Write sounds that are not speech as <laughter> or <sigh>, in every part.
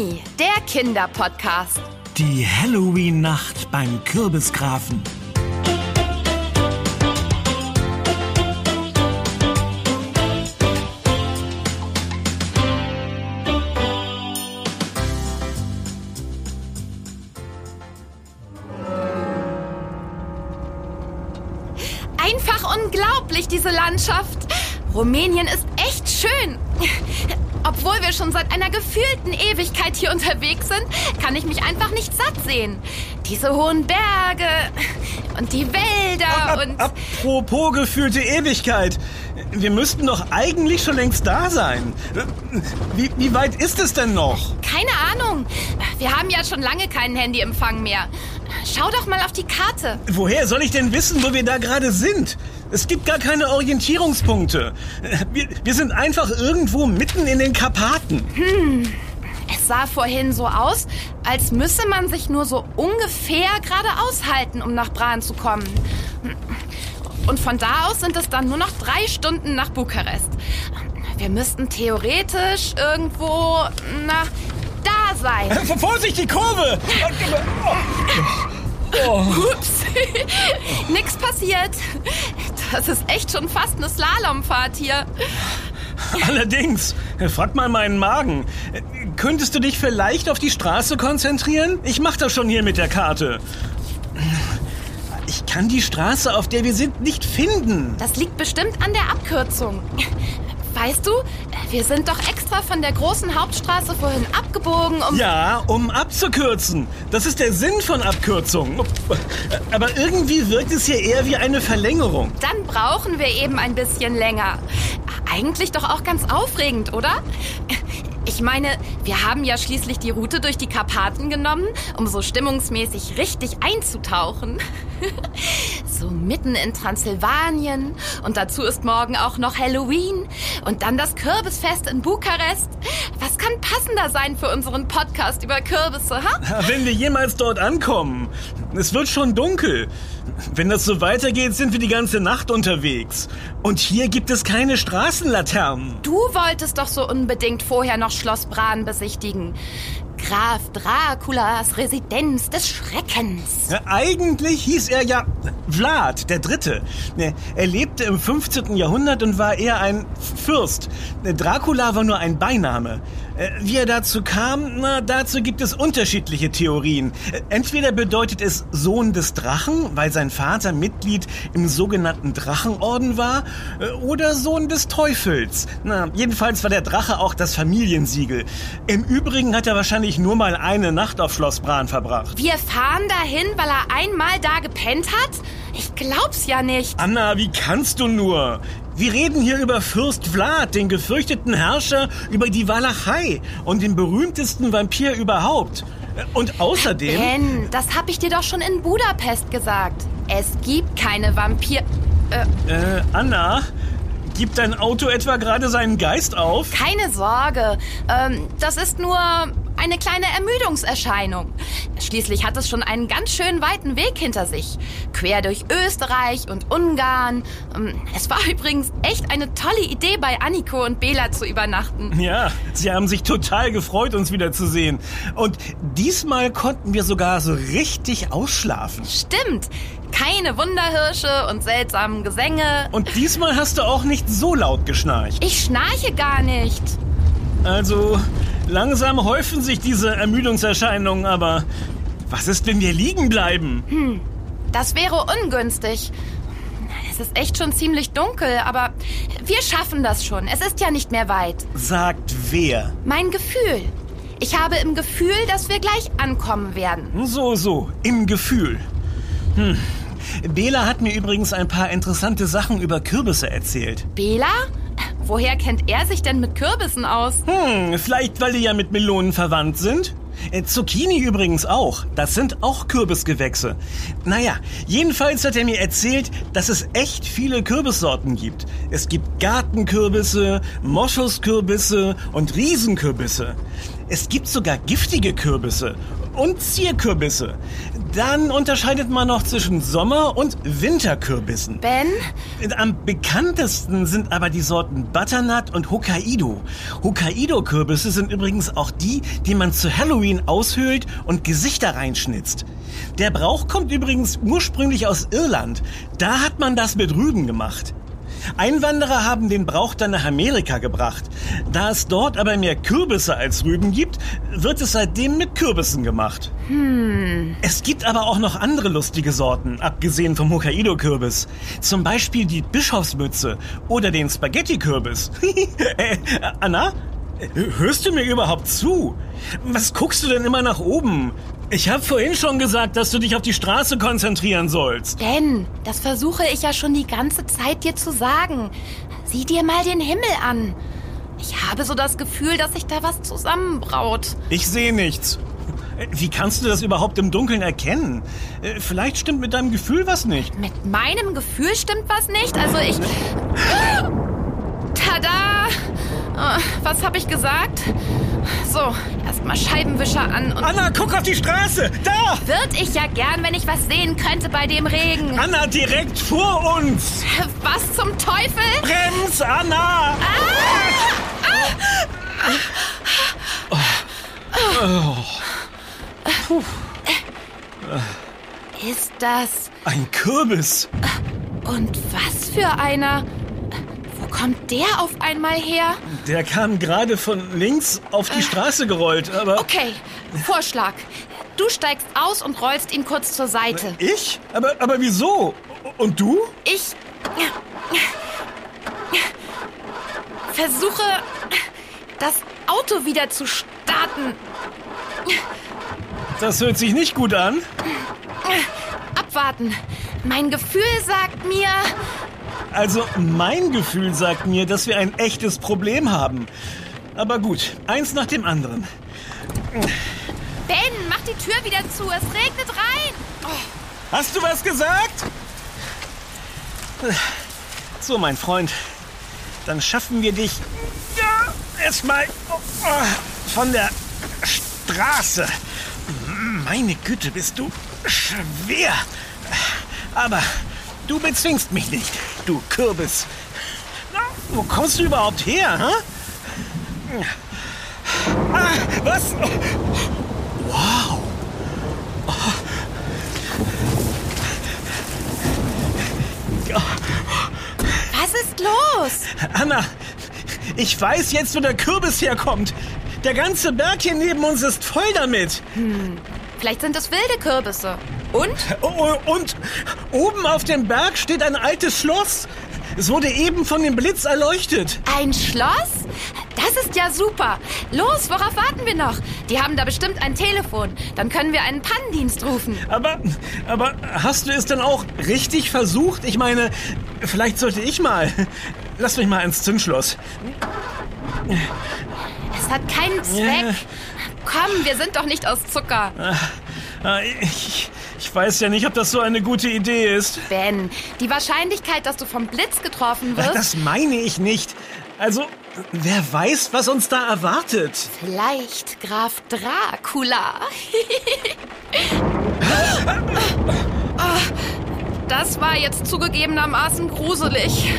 Zucchini, der Kinderpodcast. Die Halloween-Nacht beim Kürbisgrafen. Einfach unglaublich, diese Landschaft. Rumänien ist echt schön. Obwohl wir schon seit einer gefühlten Ewigkeit hier unterwegs sind, kann ich mich einfach nicht satt sehen. Diese hohen Berge und die Wälder Ab, und... apropos gefühlte Ewigkeit. Wir müssten doch eigentlich schon längst da sein. Wie, wie weit ist es denn noch? Keine Ahnung. Wir haben ja schon lange keinen Handyempfang mehr. Schau doch mal auf die Karte. Woher soll ich denn wissen, wo wir da gerade sind? Es gibt gar keine Orientierungspunkte. Wir, wir sind einfach irgendwo mitten in den Karpaten. Es sah vorhin so aus, als müsse man sich nur so ungefähr geradeaus halten, um nach Bran zu kommen. Und von da aus sind es dann nur noch drei Stunden nach Bukarest. Wir müssten theoretisch irgendwo, na, da sein. Vorsicht, die Kurve! <laughs> Ups, <laughs> nix passiert. Das ist echt schon fast eine Slalomfahrt hier. Allerdings, frag mal meinen Magen. Könntest du dich vielleicht auf die Straße konzentrieren? Ich mach das schon hier mit der Karte. Ich kann die Straße, auf der wir sind, nicht finden. Das liegt bestimmt an der Abkürzung. Weißt du, wir sind doch extra von der großen Hauptstraße vorhin abgebogen, um... Ja, um abzukürzen. Das ist der Sinn von Abkürzungen. Aber irgendwie wirkt es hier eher wie eine Verlängerung. Dann brauchen wir eben ein bisschen länger. Eigentlich doch auch ganz aufregend, oder? Ich meine, wir haben ja schließlich die Route durch die Karpaten genommen, um so stimmungsmäßig richtig einzutauchen. <laughs> so mitten in Transsilvanien. Und dazu ist morgen auch noch Halloween. Und dann das Kürbisfest in Bukarest. Was kann passender sein für unseren Podcast über Kürbisse, ha? <laughs> Wenn wir jemals dort ankommen. Es wird schon dunkel. Wenn das so weitergeht, sind wir die ganze Nacht unterwegs. Und hier gibt es keine Straßenlaternen. Du wolltest doch so unbedingt vorher noch Schloss Bran besichtigen. Graf Draculas Residenz des Schreckens. Ja, eigentlich hieß er ja Vlad, der Dritte. Er lebte im 15. Jahrhundert und war eher ein Fürst. Dracula war nur ein Beiname. Äh, Wie er dazu kam, na, dazu gibt es unterschiedliche Theorien. Äh, Entweder bedeutet es Sohn des Drachen, weil sein Vater Mitglied im sogenannten Drachenorden war, äh, oder Sohn des Teufels. Na, jedenfalls war der Drache auch das Familiensiegel. Im Übrigen hat er wahrscheinlich nur mal eine Nacht auf Schloss Bran verbracht. Wir fahren dahin, weil er einmal da gepennt hat? Ich glaub's ja nicht. Anna, wie kannst du nur? Wir reden hier über Fürst Vlad, den gefürchteten Herrscher über die Walachei und den berühmtesten Vampir überhaupt. Und außerdem... Ben, das hab ich dir doch schon in Budapest gesagt. Es gibt keine Vampir... Äh, Äh, Anna, gibt dein Auto etwa gerade seinen Geist auf? keine Sorge. Ähm, das ist nur eine kleine Ermüdungserscheinung. Schließlich hat es schon einen ganz schön weiten Weg hinter sich. Quer durch Österreich und Ungarn. Ähm, Es war <laughs> übrigens echt eine tolle Idee, bei Anniko und Bela zu übernachten. Ja, sie haben sich total gefreut, uns wiederzusehen. Und diesmal konnten wir sogar so richtig ausschlafen. Stimmt. Keine Wunderhirsche und seltsamen Gesänge. Und diesmal hast du auch nicht so laut geschnarcht. Ich schnarche gar nicht. Also, langsam häufen sich diese Ermüdungserscheinungen, aber was ist, wenn wir liegen bleiben? Das wäre ungünstig. Es ist echt schon ziemlich dunkel, aber wir schaffen das schon. Es ist ja nicht mehr weit. Sagt wer? Mein Gefühl. Ich habe im Gefühl, dass wir gleich ankommen werden. So, so, im Gefühl. Hm. Bela hat mir übrigens ein paar interessante Sachen über Kürbisse erzählt. Bela? Woher kennt er sich denn mit Kürbissen aus? Hm, vielleicht weil die ja mit Melonen verwandt sind? Äh, Zucchini übrigens auch. Das sind auch Kürbisgewächse. Naja, jedenfalls hat er mir erzählt, dass es echt viele Kürbissorten gibt. Es gibt Gartenkürbisse, Moschuskürbisse und Riesenkürbisse. Es gibt sogar giftige Kürbisse. Und Zierkürbisse. Dann unterscheidet man noch zwischen Sommer- und Winterkürbissen. Ben? Am bekanntesten sind aber die Sorten Butternut und Hokkaido. Hokkaido-Kürbisse sind übrigens auch die, die man zu Halloween aushöhlt und Gesichter reinschnitzt. Der Brauch kommt übrigens ursprünglich aus Irland. Da hat man das mit Rüben gemacht. Einwanderer haben den Brauch dann nach Amerika gebracht. Da es dort aber mehr Kürbisse als Rüben gibt, wird es seitdem mit Kürbissen gemacht. Hm. Es gibt aber auch noch andere lustige Sorten, abgesehen vom Hokkaido-Kürbis. Zum Beispiel die Bischofsmütze oder den Spaghetti-Kürbis. <laughs> äh, Anna, hörst du mir überhaupt zu? Was guckst du denn immer nach oben? Ich habe vorhin schon gesagt, dass du dich auf die Straße konzentrieren sollst. Ben, das versuche ich ja schon die ganze Zeit dir zu sagen. Sieh dir mal den Himmel an. Ich habe so das Gefühl, dass sich da was zusammenbraut. Ich sehe nichts. Wie kannst du das überhaupt im Dunkeln erkennen? Äh, Vielleicht stimmt mit deinem Gefühl was nicht. Mit meinem Gefühl stimmt was nicht. Also ich. <gasps> Tada! Äh, Was habe ich gesagt? So, erstmal Scheibenwischer an und. Anna, guck auf die Straße! Da! Würde ich ja gern, wenn ich was sehen könnte bei dem Regen. Anna, direkt vor uns! Was zum Teufel? Brems, Anna! Ist das. Ein Kürbis! Und was für einer? Kommt der auf einmal her? Der kam gerade von links auf die Straße gerollt, aber... Okay, Vorschlag. Du steigst aus und rollst ihn kurz zur Seite. Ich? Aber, aber wieso? Und du? Ich versuche, das Auto wieder zu starten. Das hört sich nicht gut an. Abwarten. Mein Gefühl sagt mir, Also mein Gefühl sagt mir, dass wir ein echtes Problem haben. Aber gut, eins nach dem anderen. Ben, mach die Tür wieder zu. Es regnet rein. Hast du was gesagt? So, mein Freund. Dann schaffen wir dich ja, erstmal oh, von der Straße. Meine Güte, bist du schwer. Aber du bezwingst mich nicht, du Kürbis. Na, wo kommst du überhaupt her, hä? Ah, was? Wow. Was ist los? Anna, ich weiß jetzt, wo der Kürbis herkommt. Der ganze Berg hier neben uns ist voll damit. Vielleicht sind es wilde Kürbisse. Und? Oh, und oben auf dem Berg steht ein altes Schloss. Es wurde eben von dem Blitz erleuchtet. Ein Schloss? Das ist ja super. Los, worauf warten wir noch? Die haben da bestimmt ein Telefon. Dann können wir einen Pannendienst rufen. Aber, aber hast du es dann auch richtig versucht? Ich meine, vielleicht sollte ich mal. Lass mich mal ins Zündschloss. Es hat keinen Zweck. Komm, wir sind doch nicht aus Zucker. Ah, Ich, ich weiß ja nicht, ob das so eine gute Idee ist. Ben, die Wahrscheinlichkeit, dass du vom Blitz getroffen wirst, Das meine ich nicht. Also, wer weiß, was uns da erwartet. vielleicht Graf Dracula. <laughs> Das war jetzt zugegebenermaßen gruselig.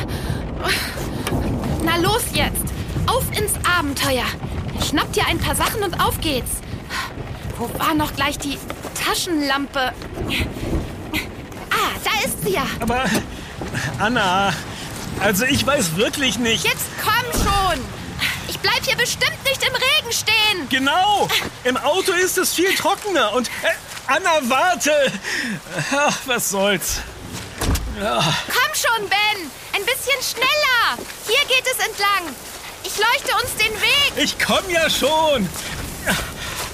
Na los jetzt, auf ins Abenteuer. Schnapp dir ein paar Sachen und auf geht's. Wo war noch gleich die Taschenlampe? Ah, da ist sie ja. Aber, Anna, also ich weiß wirklich nicht. Jetzt komm schon. Ich bleib hier bestimmt nicht im Regen stehen. Genau, im Auto ist es viel trockener und... Äh, Anna, warte! Ach, was soll's. Komm schon, Ben. Ein bisschen schneller. Hier geht es entlang. Ich leuchte uns den Weg. Ich komm ja schon.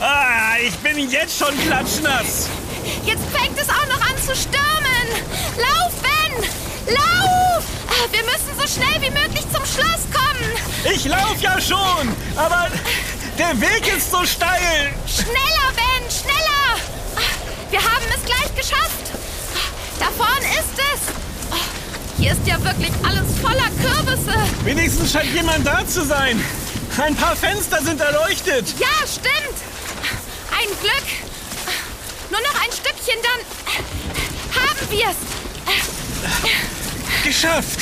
Ah, ich bin jetzt schon klatschnass. Jetzt fängt es auch noch an zu stürmen. Lauf, Ben. Lauf. Ah, Wir müssen so schnell wie möglich zum Schloss kommen. Ich lauf ja schon, aber der Weg ist so steil. Schneller, Ben. Schneller. Ah, Wir haben es gleich geschafft. Ah, Da vorne ist es. Hier ist ja wirklich alles voller Kürbisse. Wenigstens scheint jemand da zu sein. Ein paar Fenster sind erleuchtet. Ja, stimmt. Ein Glück. Nur noch ein Stückchen, dann haben wir's. Geschafft!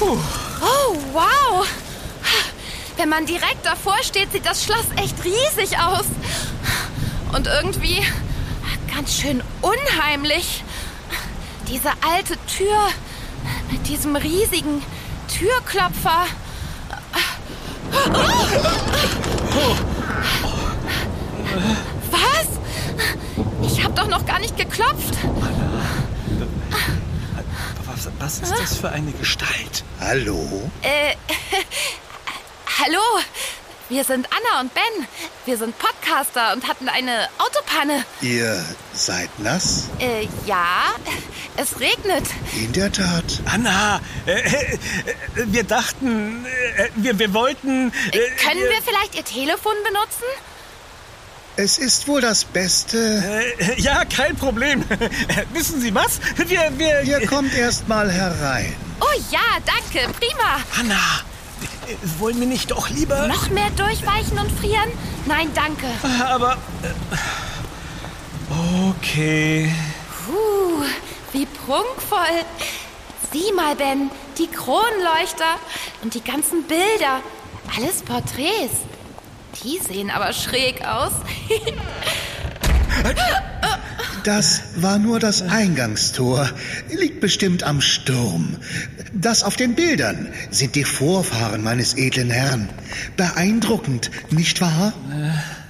Oh, wow. Wenn man direkt davor steht, sieht das Schloss echt riesig aus. Und irgendwie ganz schön unheimlich. Diese alte Tür mit diesem riesigen Türklopfer. Was? Ich habe doch noch gar nicht geklopft. Was, was ist das für eine Gestalt? Hallo? Äh, <laughs> hallo, wir sind Anna und Ben. Wir sind Podcaster und hatten eine Autopanne. Ihr seid nass? Äh, ja, es regnet. In der Tat. Anna, äh, äh, wir dachten, äh, wir, wir wollten... äh, Können wir vielleicht Ihr Telefon benutzen? Es ist wohl das Beste. Äh, ja, kein Problem. <laughs> Wissen Sie was? Wir, wir... Ihr kommt erst mal herein. Oh ja, danke, prima. Anna, äh, wollen wir nicht doch lieber... Noch mehr durchweichen und frieren? Nein, danke. Aber... Äh, okay. Puh, wie prunkvoll. Sieh mal, Ben, die Kronleuchter und die ganzen Bilder. Alles Porträts. Die sehen aber schräg aus. <laughs> Das war nur das Eingangstor. Liegt bestimmt am Sturm. Das auf den Bildern sind die Vorfahren meines edlen Herrn. Beeindruckend, nicht wahr?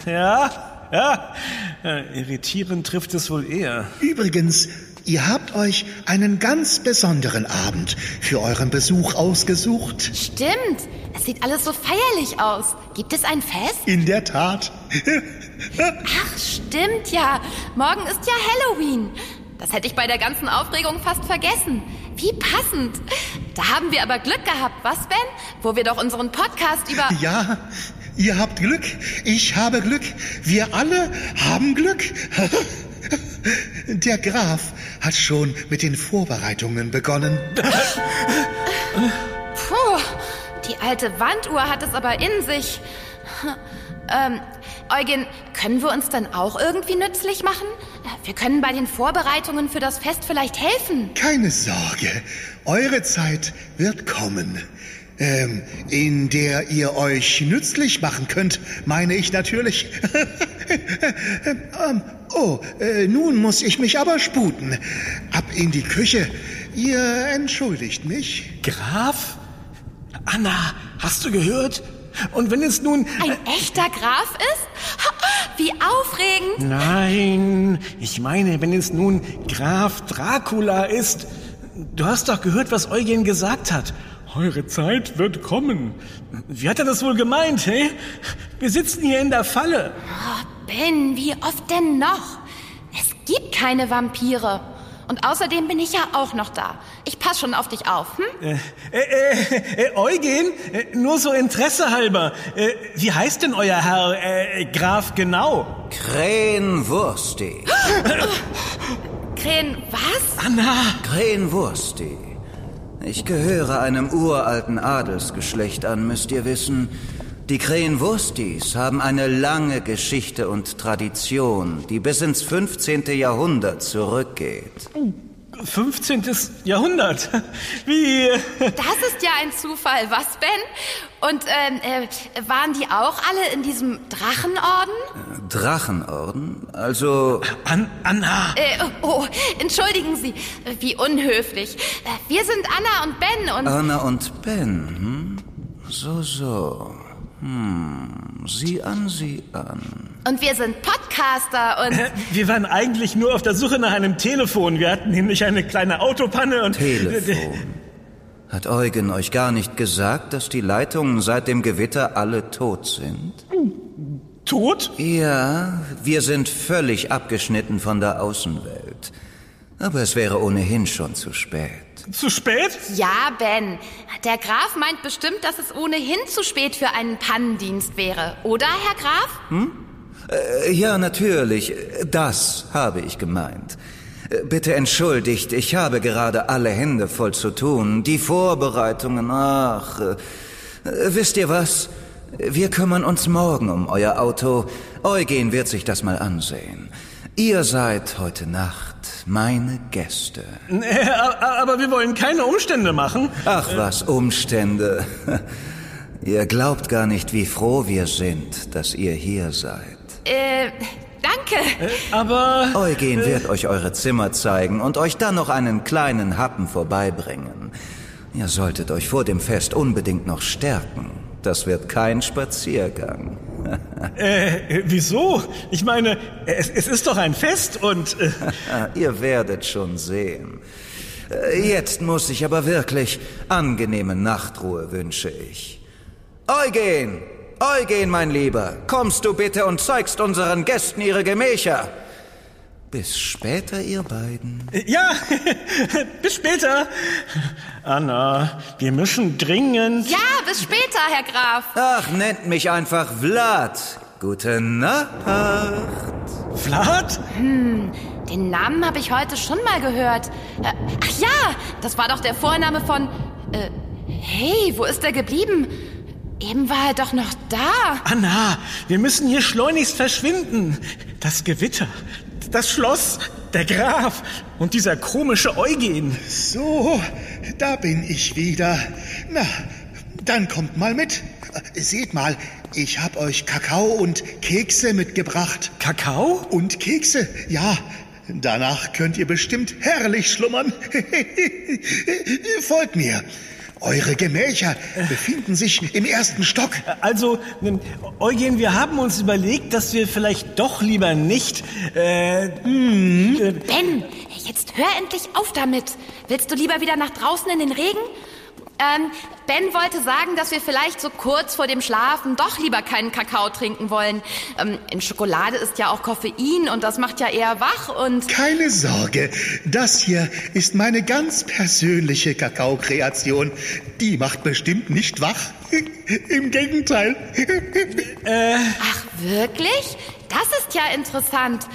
Ja, ja. Äh, irritierend trifft es wohl eher. Übrigens, ihr habt euch einen ganz besonderen Abend für euren Besuch ausgesucht. Stimmt, es sieht alles so feierlich aus. Gibt es ein Fest? In der Tat. Ach, stimmt ja. Morgen ist ja Halloween. Das hätte ich bei der ganzen Aufregung fast vergessen. Wie passend. Da haben wir aber Glück gehabt, was, Ben? Wo wir doch unseren Podcast über... Ja, ihr habt Glück. Ich habe Glück. Wir alle haben Glück. <laughs> Der Graf hat schon mit den Vorbereitungen begonnen. Puh, die alte Wanduhr hat es aber in sich. Ähm, Eugen, können wir uns dann auch irgendwie nützlich machen? Wir können bei den Vorbereitungen für das Fest vielleicht helfen. Keine Sorge, eure Zeit wird kommen. Ähm, in der ihr euch nützlich machen könnt, meine ich natürlich. <laughs> ähm, oh, äh, nun muss ich mich aber sputen. Ab in die Küche. Ihr entschuldigt mich. Graf? Anna, hast du gehört? Und wenn es nun... Ein echter Graf ist? Wie aufregend. Nein, ich meine, wenn es nun Graf Dracula ist. Du hast doch gehört, was Eugen gesagt hat. Eure Zeit wird kommen. Wie hat er das wohl gemeint, hä? Wir sitzen hier in der Falle. Oh, Ben, wie oft denn noch? Es gibt keine Vampire. Und außerdem bin ich ja auch noch da. Ich pass schon auf dich auf, hm? Äh, äh, äh, Eugen, äh, nur so Interesse halber. Äh, wie heißt denn euer Herr äh, Graf genau? Krähenwursti. <gasps> Krähen, was? Anna! Krähenwursti. Ich gehöre einem uralten Adelsgeschlecht an, müsst ihr wissen. Die Krähenwurstis haben eine lange Geschichte und Tradition, die bis ins 15. Jahrhundert zurückgeht. 15. Jahrhundert. <laughs> Wie. Das ist ja ein Zufall, was, Ben? Und ähm, äh, waren die auch alle in diesem Drachenorden? Drachenorden? Also, An Anna! Äh, oh, entschuldigen Sie, wie unhöflich. Äh, Wir sind Anna und Ben und... Anna und Ben, hm? So, so. Hm, sieh an, sieh an. Und wir sind Podcaster und... Wir waren eigentlich nur auf der Suche nach einem Telefon. Wir hatten nämlich eine kleine Autopanne und. Telefon. Hat Eugen euch gar nicht gesagt, dass die Leitungen seit dem Gewitter alle tot sind? Tot? Ja, wir sind völlig abgeschnitten von der Außenwelt. Aber es wäre ohnehin schon zu spät. Zu spät? Ja, Ben. Der Graf meint bestimmt, dass es ohnehin zu spät für einen Pannendienst wäre. Oder, Herr Graf? Äh, ja, natürlich. Das habe ich gemeint. Äh, Bitte entschuldigt, ich habe gerade alle Hände voll zu tun. Die Vorbereitungen, ach. Äh, äh, wisst ihr was? Wir kümmern uns morgen um euer Auto. Eugen wird sich das mal ansehen. Ihr seid heute Nacht meine Gäste. Aber wir wollen keine Umstände machen. Ach was, Umstände. <laughs> Ihr glaubt gar nicht, wie froh wir sind, dass ihr hier seid. Äh, danke. Äh, aber... Eugen äh, wird euch eure Zimmer zeigen und euch dann noch einen kleinen Happen vorbeibringen. Ihr solltet euch vor dem Fest unbedingt noch stärken. Das wird kein Spaziergang. <laughs> äh, wieso? Ich meine, es, es ist doch ein Fest und... Äh <laughs> Ihr werdet schon sehen. Äh, jetzt muss ich aber wirklich angenehme Nachtruhe, wünsche ich. Eugen! Eugen, mein Lieber, kommst du bitte und zeigst unseren Gästen ihre Gemächer. Bis später, ihr beiden. Ja, <laughs> bis später. Anna, wir müssen dringend. Ja, bis später, Herr Graf. Ach, nennt mich einfach Vlad. Gute Nacht. Vlad? Hm, den Namen habe ich heute schon mal gehört. Äh, ach ja, das war doch der Vorname von. Äh, hey, wo ist er geblieben? Eben war er doch noch da. Anna, wir müssen hier schleunigst verschwinden. Das Gewitter, das Schloss, der Graf und dieser komische Eugen. So, da bin ich wieder. Na, dann kommt mal mit. Seht mal, ich hab euch Kakao und Kekse mitgebracht. Kakao? Und Kekse, ja. Danach könnt ihr bestimmt herrlich schlummern. <laughs> Folgt mir. Eure Gemächer befinden sich im ersten Stock. Also, Eugen, wir haben uns überlegt, dass wir vielleicht doch lieber nicht. Äh, hm. Ben, jetzt hör endlich auf damit. Willst du lieber wieder nach draußen in den Regen? Ähm, Ben wollte sagen, dass wir vielleicht so kurz vor dem Schlafen doch lieber keinen Kakao trinken wollen. Ähm, in Schokolade ist ja auch Koffein und das macht ja eher wach und... Keine Sorge, das hier ist meine ganz persönliche Kakaokreation. Die macht bestimmt nicht wach. <laughs> Im Gegenteil. <laughs> äh. Ach, wirklich? Das ist ja interessant.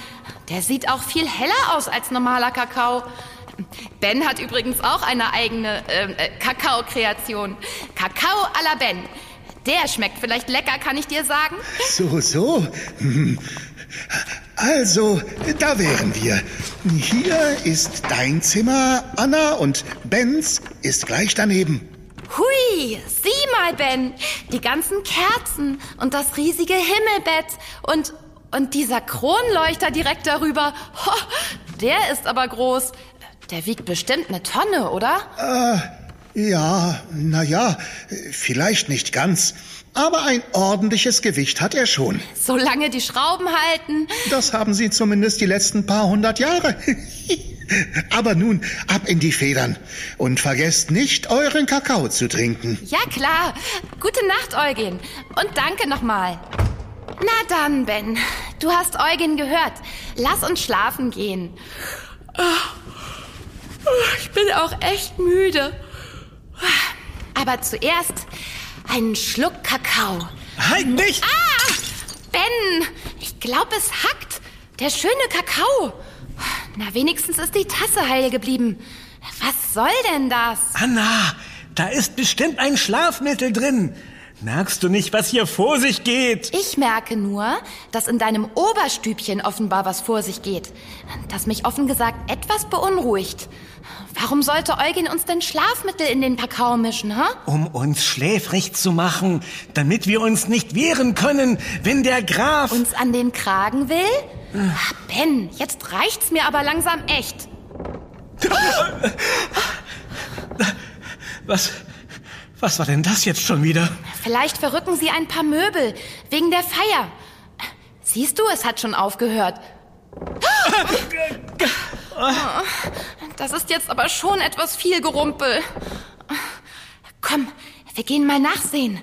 Der sieht auch viel heller aus als normaler Kakao. Ben hat übrigens auch eine eigene ähm, äh, Kakao-Kreation. Kakao à la Ben. Der schmeckt vielleicht lecker, kann ich dir sagen? So, so. Hm. Also, da wären wir. Hier ist dein Zimmer, Anna, und Bens ist gleich daneben. Hui, sieh mal, Ben. Die ganzen Kerzen und das riesige Himmelbett und, und dieser Kronleuchter direkt darüber. Ho, der ist aber groß. Der wiegt bestimmt eine Tonne, oder? Äh, ja, na ja, vielleicht nicht ganz. Aber ein ordentliches Gewicht hat er schon. Solange die Schrauben halten. Das haben sie zumindest die letzten paar hundert Jahre. <laughs> Aber nun ab in die Federn und vergesst nicht, euren Kakao zu trinken. Ja, klar. Gute Nacht, Eugen. Und danke nochmal. Na dann, Ben. Du hast Eugen gehört. Lass uns schlafen gehen. Ich bin auch echt müde. Aber zuerst einen Schluck Kakao. Halt nicht! Ah! Ben! Ich glaube, es hackt. Der schöne Kakao. Na, wenigstens ist die Tasse heil geblieben. Was soll denn das? Anna, da ist bestimmt ein Schlafmittel drin. Merkst du nicht, was hier vor sich geht? Ich merke nur, dass in deinem Oberstübchen offenbar was vor sich geht. Das mich offen gesagt etwas beunruhigt. Warum sollte Eugen uns denn Schlafmittel in den Kakao mischen, ha? Um uns schläfrig zu machen, damit wir uns nicht wehren können, wenn der Graf... Uns an den Kragen will? Ach, ben, jetzt reicht's mir aber langsam echt. Was... Was war denn das jetzt schon wieder? Vielleicht verrücken Sie ein paar Möbel wegen der Feier. Siehst du, es hat schon aufgehört. <laughs> Das ist jetzt aber schon etwas viel Gerumpel. Komm, wir gehen mal nachsehen.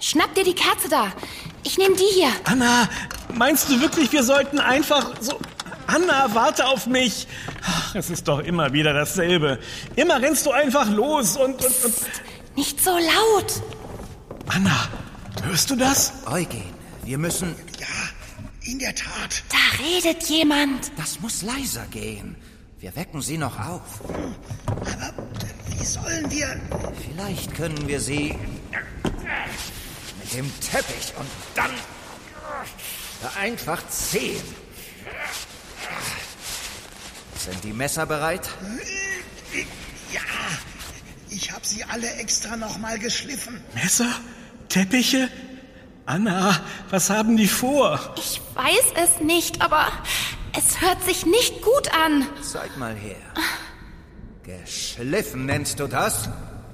Schnapp dir die Kerze da. Ich nehme die hier. Anna, meinst du wirklich, wir sollten einfach so... Anna, warte auf mich. Ach, es ist doch immer wieder dasselbe. Immer rennst du einfach los und... und, und nicht so laut. Anna, hörst du das? Eugen, wir müssen... Ja, in der Tat. Da redet jemand. Das muss leiser gehen. Wir wecken sie noch auf. Aber wie sollen wir... Vielleicht können wir sie mit dem Teppich und dann einfach ziehen. Sind die Messer bereit? Ja, ich habe sie alle extra nochmal geschliffen. Messer? Teppiche? Anna, was haben die vor? Ich weiß es nicht, aber es hört sich nicht gut an. Zeig mal her. Geschliffen nennst du das?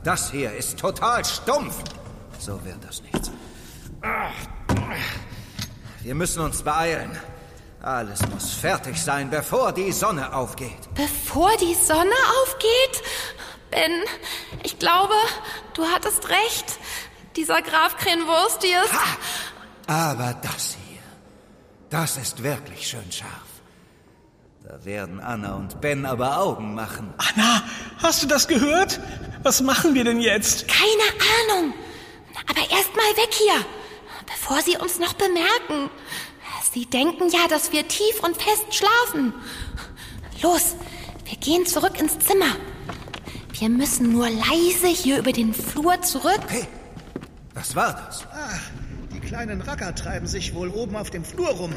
Das hier ist total stumpf. So wird das nichts. Wir müssen uns beeilen. Alles muss fertig sein, bevor die Sonne aufgeht. Bevor die Sonne aufgeht? Ben, ich glaube, du hattest recht. Dieser Graf Krenwurstius. Aber das hier, das ist wirklich schön scharf. Da werden Anna und Ben aber Augen machen. Anna, hast du das gehört? Was machen wir denn jetzt? Keine Ahnung. Aber erst mal weg hier, bevor sie uns noch bemerken. Sie denken ja, dass wir tief und fest schlafen. Los, wir gehen zurück ins Zimmer. Wir müssen nur leise hier über den Flur zurück. Hey, was war das? Ach, die kleinen Racker treiben sich wohl oben auf dem Flur rum.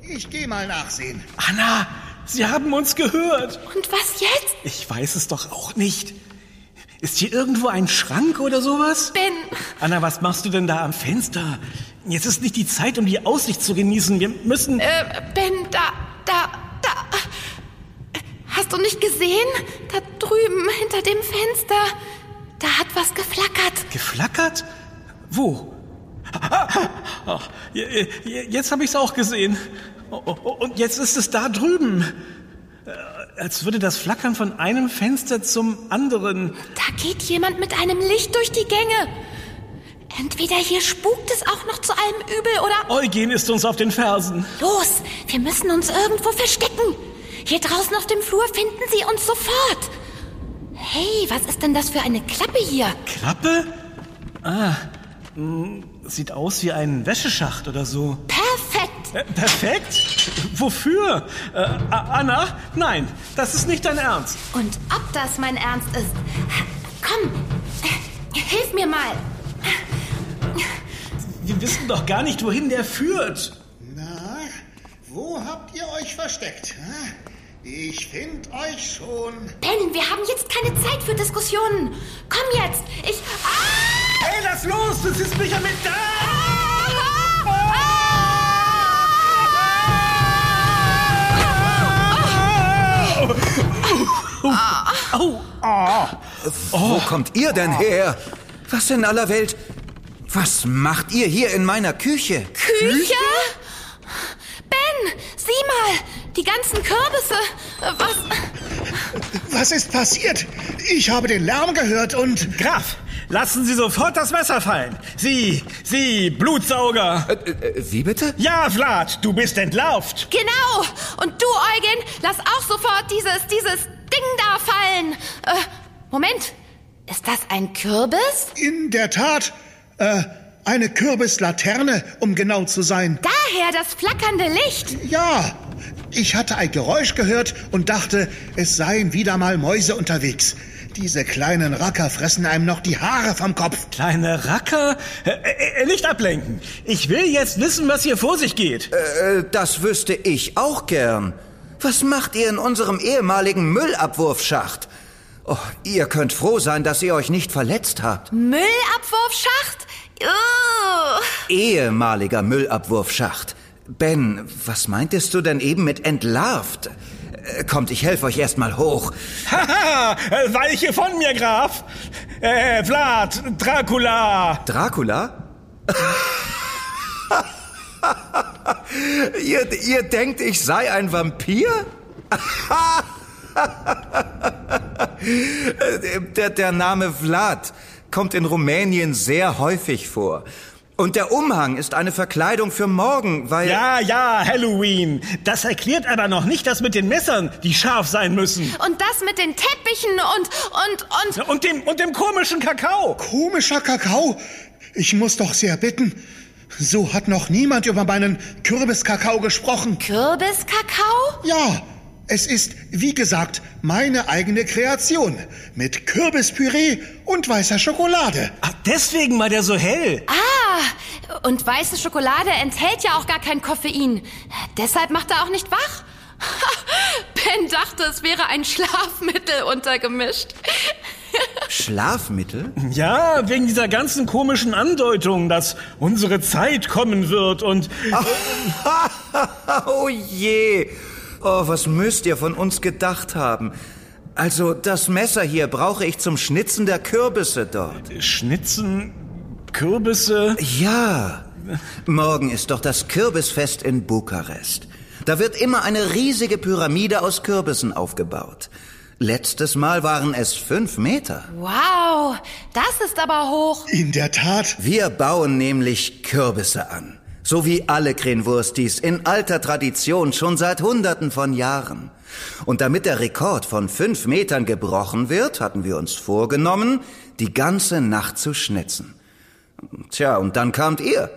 Ich gehe mal nachsehen. Anna, sie haben uns gehört. Und was jetzt? Ich weiß es doch auch nicht. Ist hier irgendwo ein Schrank oder sowas? Ben. Anna, was machst du denn da am Fenster? Jetzt ist nicht die Zeit, um die Aussicht zu genießen. Wir müssen. Äh, Ben, da, da. Hast du nicht gesehen? Da drüben hinter dem Fenster. Da hat was geflackert. Geflackert? Wo? Oh, jetzt habe ich es auch gesehen. Und jetzt ist es da drüben. Äh, als würde das Flackern von einem Fenster zum anderen. Da geht jemand mit einem Licht durch die Gänge. Entweder hier spukt es auch noch zu allem Übel oder... Eugen ist uns auf den Fersen. Los, wir müssen uns irgendwo verstecken. Hier draußen auf dem Flur finden sie uns sofort. Hey, was ist denn das für eine Klappe hier? Klappe? Ah, mh, sieht aus wie ein Wäscheschacht oder so. Perfekt. Äh, perfekt? Wofür? Äh, Anna? Nein, das ist nicht dein Ernst. Und ob das mein Ernst ist? Komm, hilf mir mal. Wir wissen doch gar nicht, wohin der führt. Na, wo habt ihr euch versteckt? Ich find euch schon. Ben, wir haben jetzt keine Zeit für Diskussionen. Komm jetzt. Ich. Ah! Hey, lass los! Du siehst mich ja mit da! Ah! Oh, oh, Wo kommt ihr denn her? Was in aller Welt? Was macht ihr hier in meiner Küche? Küche? Ben, sieh mal, die ganzen Kürbisse. Was? Was ist passiert? Ich habe den Lärm gehört und... Graf, lassen Sie sofort das Messer fallen. Sie, Sie, Blutsauger. Äh, äh, wie bitte? Ja, Vlad, du bist entlarvt. Genau. Und du, Eugen, lass auch sofort dieses, dieses Ding da fallen. Äh, Moment. Ist das ein Kürbis? In der Tat. Äh, eine Kürbislaterne, um genau zu sein. Daher das flackernde Licht. Ja, ich hatte ein Geräusch gehört und dachte, es seien wieder mal Mäuse unterwegs. Diese kleinen Racker fressen einem noch die Haare vom Kopf. Kleine Racker? Äh, äh, nicht ablenken. Ich will jetzt wissen, was hier vor sich geht. Äh, das wüsste ich auch gern. Was macht ihr in unserem ehemaligen Müllabwurfschacht? Oh, ihr könnt froh sein, dass ihr euch nicht verletzt habt. Müllabwurfschacht? Uh. Ehemaliger Müllabwurfschacht. Ben, was meintest du denn eben mit entlarvt? Äh, kommt, ich helfe euch erstmal hoch. Haha, weiche von mir, Graf. Äh, Vlad, Dracula. Dracula? ihr, ihr denkt, ich sei ein Vampir? der, der Name Vlad kommt in Rumänien sehr häufig vor. Und der Umhang ist eine Verkleidung für morgen, weil... Ja, ja, Halloween. Das erklärt aber noch nicht das mit den Messern, die scharf sein müssen. Und das mit den Teppichen und, und, und... Und dem, und dem komischen Kakao. Komischer Kakao? Ich muss doch sehr bitten. So hat noch niemand über meinen Kürbiskakao gesprochen. Kürbiskakao? Ja, es ist, wie gesagt, meine eigene Kreation. Mit Kürbispüree und weißer Schokolade. Ach, deswegen war der so hell. Ah, und weiße Schokolade enthält ja auch gar kein Koffein. Deshalb macht er auch nicht wach. <laughs> Ben dachte, es wäre ein Schlafmittel untergemischt. <laughs> Schlafmittel? Ja, wegen dieser ganzen komischen Andeutung, dass unsere Zeit kommen wird und... <laughs> oh je. Oh, was müsst ihr von uns gedacht haben? Also, das Messer hier brauche ich zum Schnitzen der Kürbisse dort. Schnitzen, Kürbisse... Ja. Morgen ist doch das Kürbisfest in Bukarest. Da wird immer eine riesige Pyramide aus Kürbissen aufgebaut. Letztes Mal waren es fünf Meter. Wow, das ist aber hoch. In der Tat. Wir bauen nämlich Kürbisse an. So wie alle Krenwurstis in alter Tradition schon seit Hunderten von Jahren. Und damit der Rekord von fünf Metern gebrochen wird, hatten wir uns vorgenommen, die ganze Nacht zu schnitzen. Tja, und dann kamt ihr.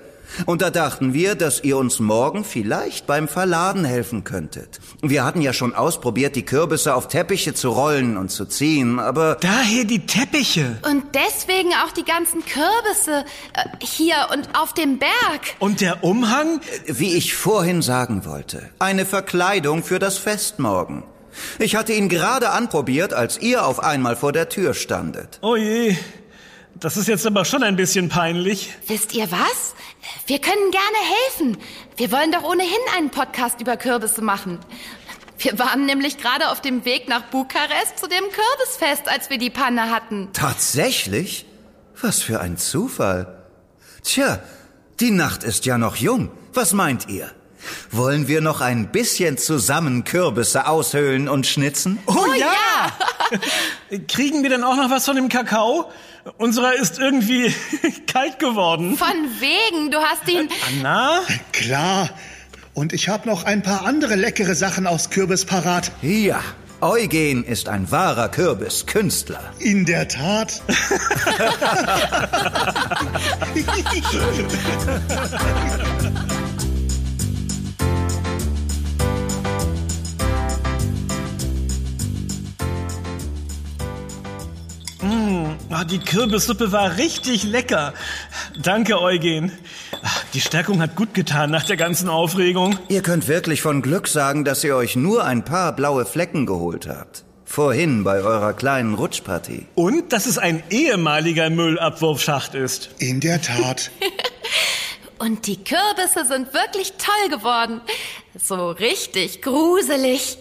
Und da dachten wir, dass ihr uns morgen vielleicht beim Verladen helfen könntet. Wir hatten ja schon ausprobiert, die Kürbisse auf Teppiche zu rollen und zu ziehen, aber... Daher die Teppiche. Und deswegen auch die ganzen Kürbisse äh, hier und auf dem Berg. Und der Umhang? Wie ich vorhin sagen wollte, eine Verkleidung für das Fest morgen. Ich hatte ihn gerade anprobiert, als ihr auf einmal vor der Tür standet. Oh je, das ist jetzt aber schon ein bisschen peinlich. Wisst ihr was? Wir können gerne helfen. Wir wollen doch ohnehin einen Podcast über Kürbisse machen. Wir waren nämlich gerade auf dem Weg nach Bukarest zu dem Kürbisfest, als wir die Panne hatten. Tatsächlich? Was für ein Zufall. Tja, die Nacht ist ja noch jung. Was meint ihr? Wollen wir noch ein bisschen zusammen Kürbisse aushöhlen und schnitzen? Oh, ja! <laughs> Kriegen wir denn auch noch was von dem Kakao? Unserer ist irgendwie <laughs> kalt geworden. Von wegen, du hast ihn... Anna? Klar. Und ich habe noch ein paar andere leckere Sachen aus Kürbis parat. Ja, Eugen ist ein wahrer Kürbiskünstler. In der Tat. <laughs> <laughs> Oh, die Kürbissuppe war richtig lecker. Danke, Eugen. Die Stärkung hat gut getan nach der ganzen Aufregung. Ihr könnt wirklich von Glück sagen, dass ihr euch nur ein paar blaue Flecken geholt habt. Vorhin bei eurer kleinen Rutschpartie. Und dass es ein ehemaliger Müllabwurfschacht ist. In der Tat. <laughs> Und die Kürbisse sind wirklich toll geworden. So richtig gruselig.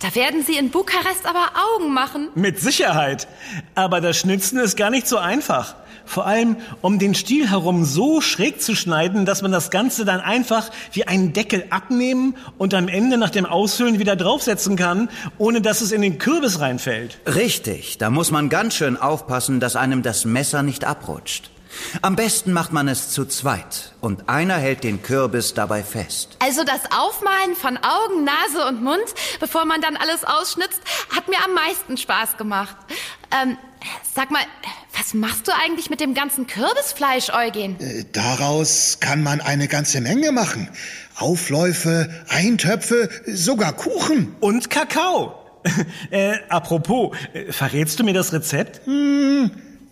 Da werden Sie in Bukarest aber Augen machen. Mit Sicherheit. Aber das Schnitzen ist gar nicht so einfach. Vor allem, um den Stiel herum so schräg zu schneiden, dass man das Ganze dann einfach wie einen Deckel abnehmen und am Ende nach dem Aushöhlen wieder draufsetzen kann, ohne dass es in den Kürbis reinfällt. Richtig, da muss man ganz schön aufpassen, dass einem das Messer nicht abrutscht. Am besten macht man es zu zweit und einer hält den Kürbis dabei fest. Also das Aufmalen von Augen, Nase und Mund, bevor man dann alles ausschnitzt, hat mir am meisten Spaß gemacht. Ähm, sag mal, was machst du eigentlich mit dem ganzen Kürbisfleisch, Eugen? Äh, Daraus kann man eine ganze Menge machen. Aufläufe, Eintöpfe, sogar Kuchen. Und Kakao. <laughs> äh, apropos, äh, verrätst du mir das Rezept?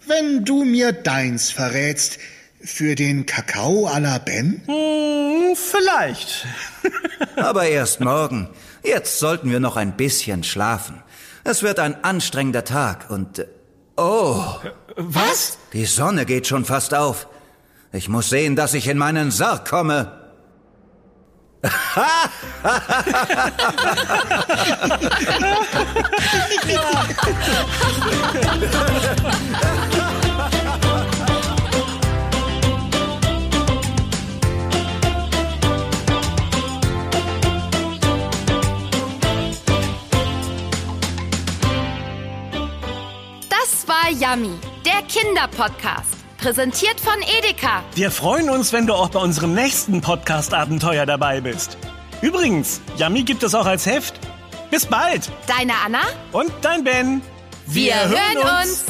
Wenn du mir deins verrätst, für den Kakao à la Ben? Hm, vielleicht. <laughs> Aber erst morgen. Jetzt sollten wir noch ein bisschen schlafen. Es wird ein anstrengender Tag und... äh, Oh, Was? die Sonne geht schon fast auf. Ich muss sehen, dass ich in meinen Sarg komme. <laughs> <laughs> Yummy, der Kinderpodcast. Präsentiert von Edeka. Wir freuen uns, wenn du auch bei unserem nächsten Podcast-Abenteuer dabei bist. Übrigens, Yummy gibt es auch als Heft. Bis bald. Deine Anna? Und dein Ben. Wir, hören uns.